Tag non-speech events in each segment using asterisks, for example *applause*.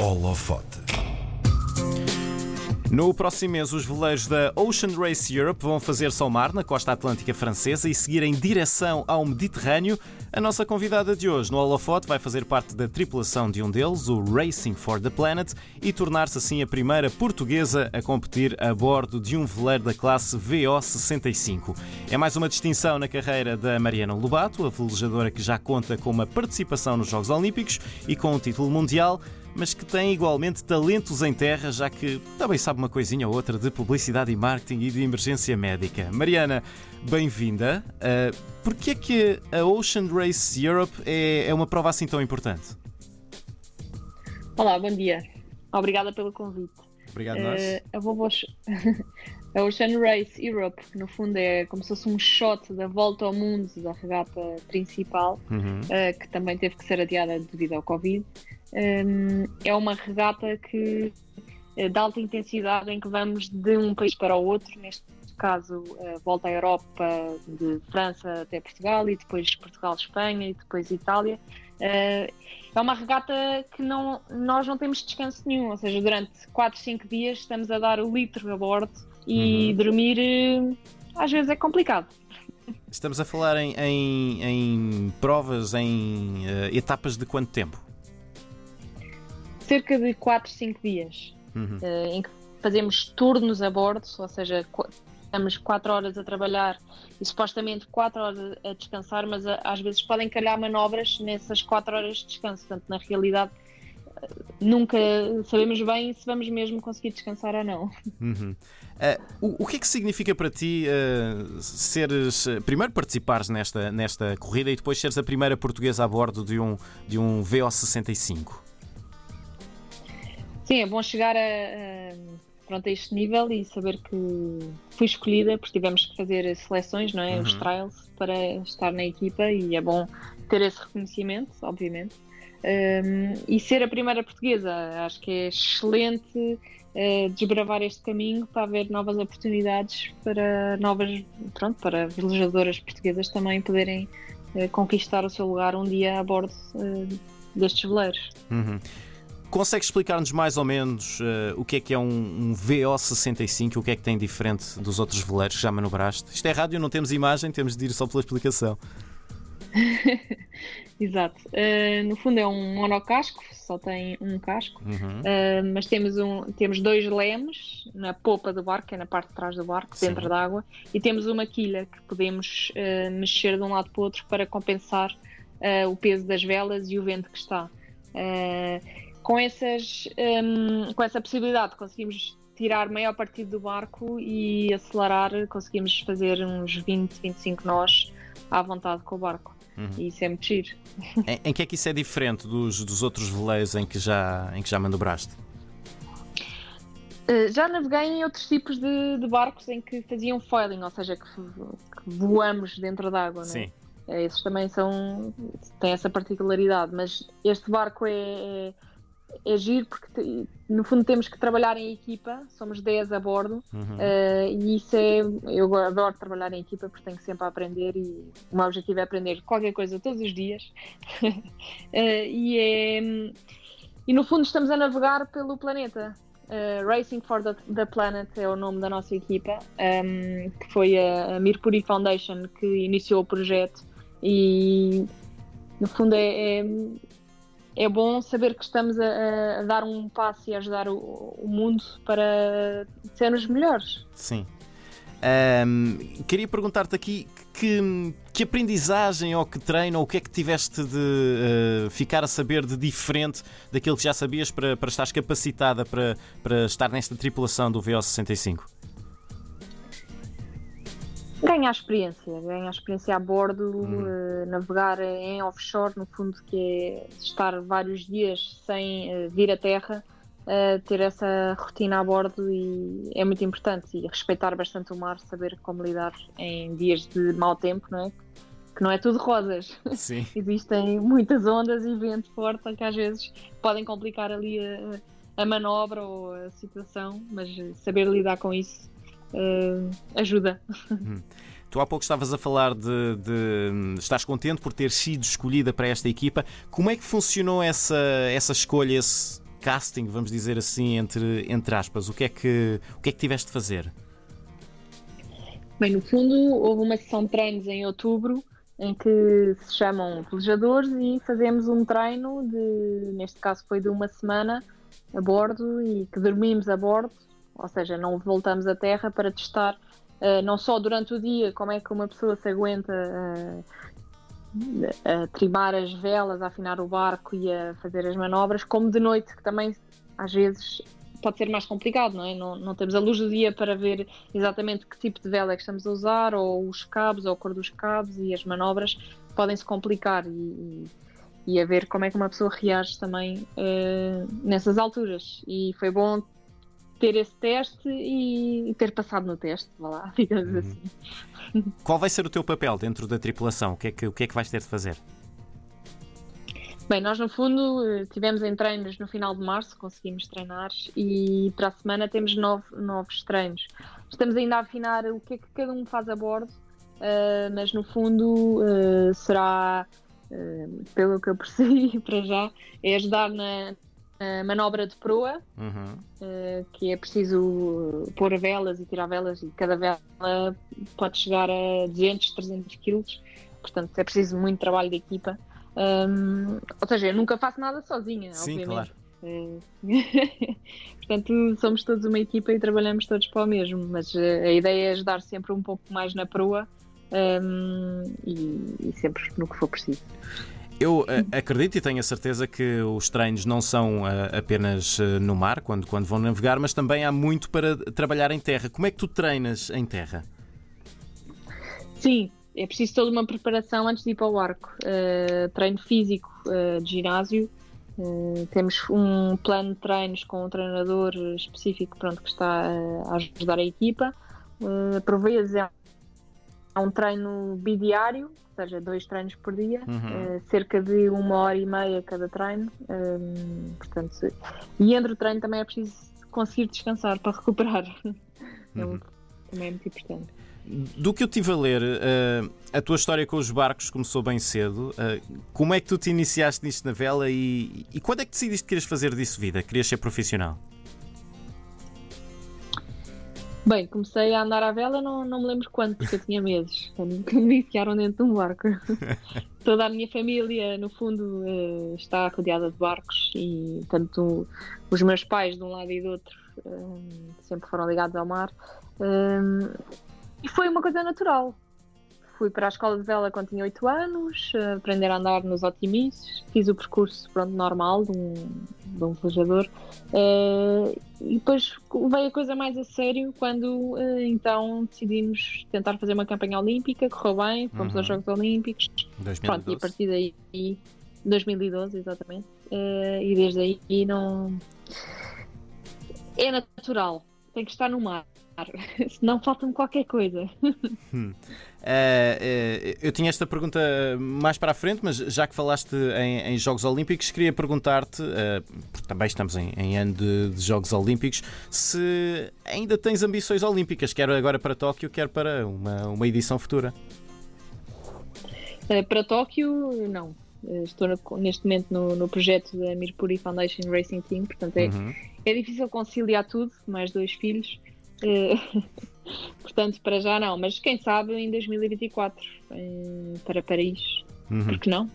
Holofote. No próximo mês, os veleiros da Ocean Race Europe vão fazer-se ao mar na costa atlântica francesa e seguir em direção ao Mediterrâneo. A nossa convidada de hoje no Holofote vai fazer parte da tripulação de um deles, o Racing for the Planet, e tornar-se assim a primeira portuguesa a competir a bordo de um veleiro da classe VO65. É mais uma distinção na carreira da Mariana Lobato, a velejadora que já conta com uma participação nos Jogos Olímpicos e com um título mundial mas que tem igualmente talentos em terra, já que também sabe uma coisinha ou outra de publicidade e marketing e de emergência médica. Mariana, bem-vinda. Uh, Porquê é que a Ocean Race Europe é, é uma prova assim tão importante? Olá, bom dia. Obrigada pelo convite. Obrigado, nós. Uh, a, vovó... a Ocean Race Europe, que no fundo é como se fosse um shot da volta ao mundo da regata principal, uhum. uh, que também teve que ser adiada devido ao Covid é uma regata que eh, de alta intensidade em que vamos de um país para o outro, neste caso uh, volta à Europa de França até Portugal e depois Portugal-Espanha e depois Itália. Uh, é uma regata que não, nós não temos descanso nenhum, ou seja, durante 4, 5 dias estamos a dar o litro a bordo e uhum. dormir uh, às vezes é complicado. Estamos a falar em, em, em provas, em etapas de quanto tempo? Cerca de 4, 5 dias uhum. uh, em que fazemos turnos a bordo, ou seja, estamos 4 horas a trabalhar e supostamente 4 horas a descansar, mas a, às vezes podem calhar manobras nessas 4 horas de descanso. Portanto, na realidade, eh, nunca sabemos bem se vamos mesmo conseguir descansar ou não. *laughs* Uhum. Uh, o, o, que é que significa para ti uh, seres, primeiro participares nesta, nesta corrida e depois seres a primeira portuguesa a bordo de um, de um VO65? Sim, é bom chegar a, a, pronto, a este nível e saber que fui escolhida, porque tivemos que fazer seleções, não é? Uhum. Os trials para estar na equipa e é bom ter esse reconhecimento, obviamente. Um, e ser a primeira portuguesa, acho que é excelente uh, desbravar este caminho para haver novas oportunidades para novas, pronto, para velejadoras portuguesas também poderem uh, conquistar o seu lugar um dia a bordo uh, destes veleiros. Uhum. Consegue explicar-nos mais ou menos uh, o que é que é um, um, VO65 o que é que tem diferente dos outros veleiros que já manobraste? Isto é rádio, não temos imagem, temos de ir só pela explicação. *laughs* Exato. Uh, no fundo é um monocasco, só tem um casco, uhum. uh, mas temos, um, temos dois lemos na popa do barco, que é na parte de trás do barco, Sim. dentro da água, e temos uma quilha que podemos uh, mexer de um lado para o outro para compensar o peso das velas e o vento que está com, essas, um, com essa possibilidade conseguimos tirar maior partido do barco e acelerar, conseguimos fazer uns 20, 25 nós à vontade com o barco. Uhum. E isso é muito giro. Em, em, que é que isso é diferente dos, dos outros veleiros em que já, em que já manobraste? Uh, já naveguei em outros tipos de, de, barcos em que faziam foiling, ou seja, que, que voamos dentro d'água. É? Sim. É? Esses também são, têm essa particularidade, mas este barco é, é é giro porque no fundo temos que trabalhar em equipa, somos 10 a bordo uhum. uh, e isso é, eu adoro trabalhar em equipa porque tenho sempre a aprender e o meu objetivo é aprender qualquer coisa todos os dias uh, *laughs* e é e no fundo estamos a navegar pelo planeta uh, Racing for the, the, Planet é o nome da nossa equipa um, ehm, que foi a, a Mercury Foundation que iniciou o projeto e no fundo é, é é bom saber que estamos a, a dar um passo e ajudar o, o mundo para sermos melhores. Sim. Um, queria perguntar-te aqui que, que, aprendizagem ou que treino ou o que é que tiveste de uh, ficar a saber de diferente daquilo que já sabias para, para estares capacitada para, para estar nesta tripulação do VO65? Ganhar experiência, ganhar experiência a bordo, uhum. uh, navegar em offshore, no fundo, que é estar vários dias sem uh, vir à terra, uh, ter essa rotina a bordo e é muito importante. E respeitar bastante o mar, saber como lidar em dias de mau tempo, não é? Que não é tudo rosas. Sim. *laughs* Existem muitas ondas e vento forte que às vezes podem complicar ali a, a manobra ou a situação, mas saber lidar com isso uh, ajuda. *laughs* Hum. Tu há pouco estavas a falar de, de, estás contente por ter sido escolhida para esta equipa. Como é que funcionou essa, essa escolha, esse casting, vamos dizer assim, entre, entre aspas? O que, é que, o que é que tiveste de fazer? Bem, no fundo, houve uma sessão de treinos em outubro em que se chamam velejadores e fazemos um treino de, neste caso foi de uma semana a bordo e que dormimos a bordo, ou seja, não voltamos à terra para testar uh, não só durante o dia como é que uma pessoa se aguenta uh, a trimar as velas, a afinar o barco e a fazer as manobras, como de noite, que também às vezes pode ser mais complicado, não é? Não, não temos a luz do dia para ver exatamente que tipo de vela é que estamos a usar, ou os cabos, ou a cor dos cabos e as manobras podem se complicar e, e, e a ver como é que uma pessoa reage também uh, nessas alturas. E foi bom ter esse teste e, ter passado no teste, vá lá, *laughs* digamos uhum. assim. Qual vai ser o teu papel dentro da tripulação? O que é que, o que, é que vais ter de fazer? Bem, nós no fundo eh, tivemos em treinos no final de março, conseguimos treinar e para a semana temos nove, novos treinos. Estamos ainda a afinar o que é que cada um faz a bordo, uh, mas no fundo uh, será, uh, pelo que eu *laughs* percebi para já, é ajudar na, na manobra de proa, uhum. que é preciso pôr velas e tirar velas e cada vela pode chegar a 200, 300 quilos, portanto é preciso muito trabalho de equipa. Um, ou seja, eu nunca faço nada sozinha, Sim, obviamente. Claro. É. *laughs* Portanto, somos todos uma equipa e trabalhamos todos para o mesmo, mas eh, a ideia é ajudar sempre um pouco mais na proa um, e, e, sempre no que for preciso. Eu uh, acredito e tenho a certeza que os treinos não são uh, apenas uh, no mar, quando, quando vão navegar, mas também há muito para trabalhar em terra. Como é que tu treinas em terra? Sim, é preciso toda uma preparação antes de ir para o arco. Uh, treino físico uh, de ginásio. Uh, temos um plano de treinos com um treinador específico pronto, que está a ajudar a equipa. por vezes é um treino bidiário, ou seja, dois treinos por dia, uhum. cerca de uma hora e meia cada treino. portanto, e entre o treino também é preciso conseguir descansar para recuperar. *laughs* Uhum. também é muito importante. Do que eu tive a ler, uh, a tua história com os barcos começou bem cedo. Uh, como é que tu te iniciaste nisto na vela e, e quando é que decidiste que querias fazer disso vida? Querias ser profissional? Bem, comecei a andar à vela, não, não me lembro quando, porque eu tinha meses, quando, me enfiaram dentro de um barco. *laughs* Toda a minha família, no fundo, uh, está rodeada de barcos e, tanto os meus pais, de um lado e do outro, sempre foram ligados ao mar. E foi uma coisa natural. Fui para a escola de vela quando tinha 8 anos, aprender a andar nos otimistas, fiz o percurso pronto, normal de um, de um velejador uh, e depois veio a coisa mais a sério quando uh, então decidimos tentar fazer uma campanha olímpica, correu bem, fomos uhum. aos Jogos Olímpicos 2012. Pronto, e a partir daí 2012 exatamente uh, e desde aí não é natural, tem que estar no mar *laughs* senão falta-me qualquer coisa. *laughs* Hum. Uh, uh, eu tinha esta pergunta mais para a frente, mas já que falaste em, em Jogos Olímpicos, queria perguntar-te, uh, porque também estamos em, em ano de, de, Jogos Olímpicos, se ainda tens ambições olímpicas, quer agora para Tóquio, quer para uma, uma edição futura. para Tóquio, não. Estou neste momento no, no projeto da Mirpuri Foundation Racing Team, portanto é, uhum. é difícil conciliar tudo, mais dois filhos. *laughs* Portanto, para já não, mas quem sabe em 2024 em, para Paris, uhum. porque não?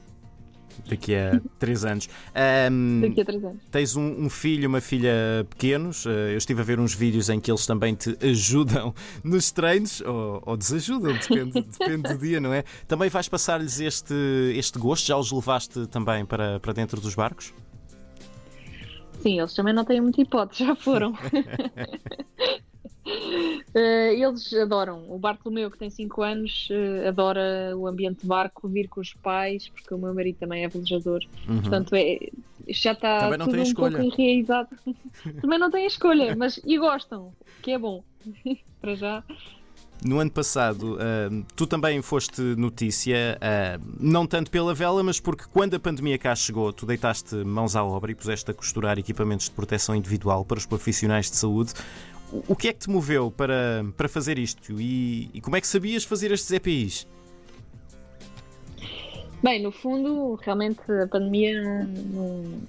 Daqui a *laughs* três anos. Um, Daqui a três anos. Tens um, um, filho, uma filha pequenos. Eh, eu estive a ver uns vídeos em que eles também te *laughs* ajudam nos treinos, ou, ou desajudam, depende, depende do dia, não é? Também vais passar-lhes este, este gosto? Já os levaste também para, para dentro dos barcos? Sim, eles também não têm muita hipótese, já foram. Uh, eles adoram. O Bartolomeu, que tem 5 anos, uh, adora o ambiente de barco, vir com os pais, porque o meu marido também é velejador. Uhum. Portanto, é, já está tudo um escolha. pouco enraizado. *laughs* também não tem escolha, mas e gostam, que é bom. *laughs* Para já. No ano passado, uh, tu também foste notícia, uh, não tanto pela vela, mas porque quando a pandemia cá chegou, tu deitaste mãos à obra e puseste a costurar equipamentos de proteção individual para os profissionais de saúde o que é que te moveu para, para fazer isto e, e como é que sabias fazer estes EPIs? Bem, no fundo, realmente a pandemia não,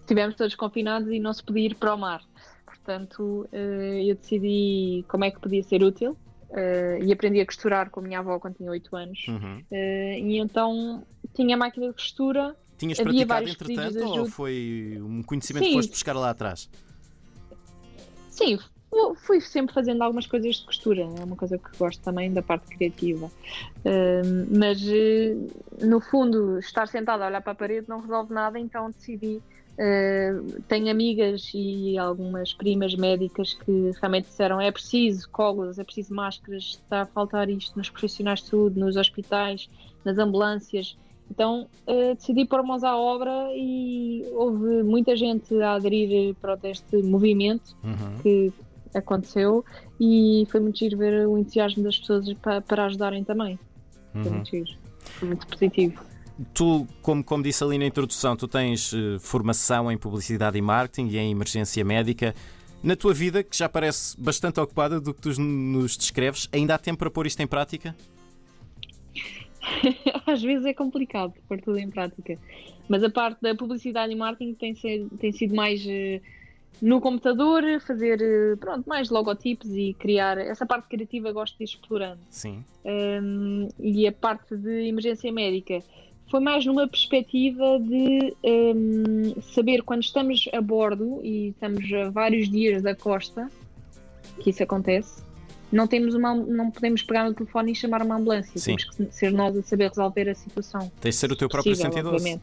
estivemos *laughs* todos confinados e não se podia ir para o mar. Portanto, eu decidi como é que podia ser útil Uh, e aprendi a costurar com a minha avó quando tinha 8 anos. Uhum. Uh, e então tinha máquina de costura. Tinhas Havia praticado entretanto ou foi um conhecimento Sim. que foste buscar lá atrás? Sim, fui sempre fazendo algumas coisas de costura, é uma coisa que gosto também da parte criativa. Uh, mas no fundo, estar sentada a olhar para a parede não resolve nada, então decidi Uh, tenho amigas e algumas primas médicas que realmente disseram é preciso colas, é preciso máscaras, está a faltar isto nos profissionais de saúde, nos hospitais, nas ambulâncias. Então uh, decidi pôr mãos à obra e houve muita gente a aderir para este movimento uhum. que aconteceu e foi muito giro ver o entusiasmo das pessoas para, para ajudarem também. Foi uhum. muito giro, foi muito positivo. Tu, como, como disse ali na introdução, tu tens uh, formação em publicidade e marketing e em emergência médica. Na tua vida, que já parece bastante ocupada do que tu nos descreves, ainda há tempo para pôr isto em prática? *laughs* Às vezes é complicado pôr tudo em prática, mas a parte da publicidade e marketing tem, ser, tem sido mais uh, no computador, fazer uh, pronto, mais logotipos e criar. Essa parte criativa gosto de ir explorando. Sim. Um, e a parte de emergência médica foi mais numa perspectiva de um, saber quando estamos a bordo e estamos a vários dias da costa, que isso acontece, não, temos uma, não podemos pegar no telefone e chamar uma ambulância. Sim. Temos que ser nós a saber resolver a situação. Tens de ser o teu próprio sentido. Obviamente.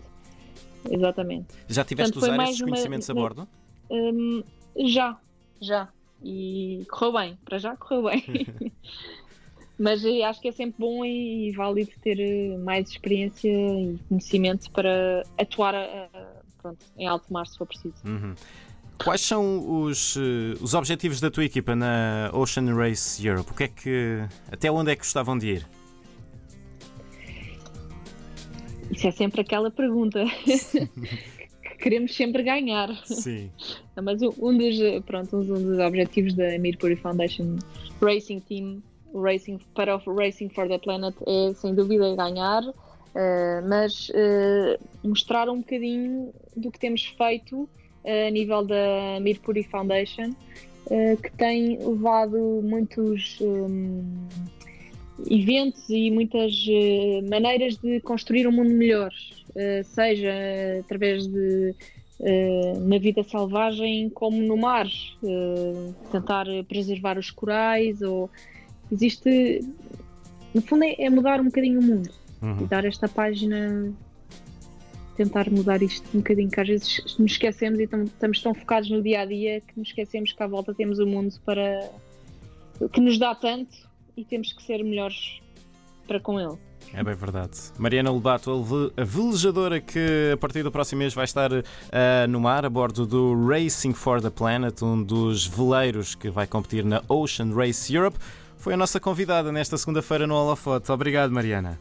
Exatamente. Já tiveste Portanto, usar esses conhecimentos uma, a bordo? Um, já, já. E correu bem, para já correu bem. *laughs* Mas eh, acho que é sempre bom e válido ter eh, mais experiência e conhecimento para atuar a, pronto, em alto mar se for preciso. Uhum. Quais são os, eh, os objetivos da tua equipa na Ocean Race Europe? O que é que, até onde é que gostavam de ir? Isso é sempre aquela pergunta. *laughs* queremos sempre ganhar. Sim. Mas um dos, pronto, um dos objetivos da Mercury Foundation Racing Team Racing, para o Racing for the Planet é sem dúvida ganhar, uh, mas uh, mostrar um bocadinho do que temos feito a nível da Mercury Foundation, que tem levado muitos um, eventos e muitas maneiras de construir um mundo melhor, seja através de na vida selvagem como no mar, tentar preservar os corais ou existe. No fundo, é, é mudar um bocadinho o mundo uhum. e dar esta página. Tentar mudar isto um bocadinho, que às vezes nos esquecemos e estamos tão focados no dia a dia que nos esquecemos que à volta temos o mundo para. que nos dá tanto e temos que ser melhores para com ele. É bem verdade. Mariana Lobato, a velejadora que a partir do próximo mês vai estar uh, no mar a bordo do Racing for the Planet, um dos veleiros que vai competir na Ocean Race Europe foi a nossa convidada nesta segunda-feira no Holofote. Obrigado, Mariana.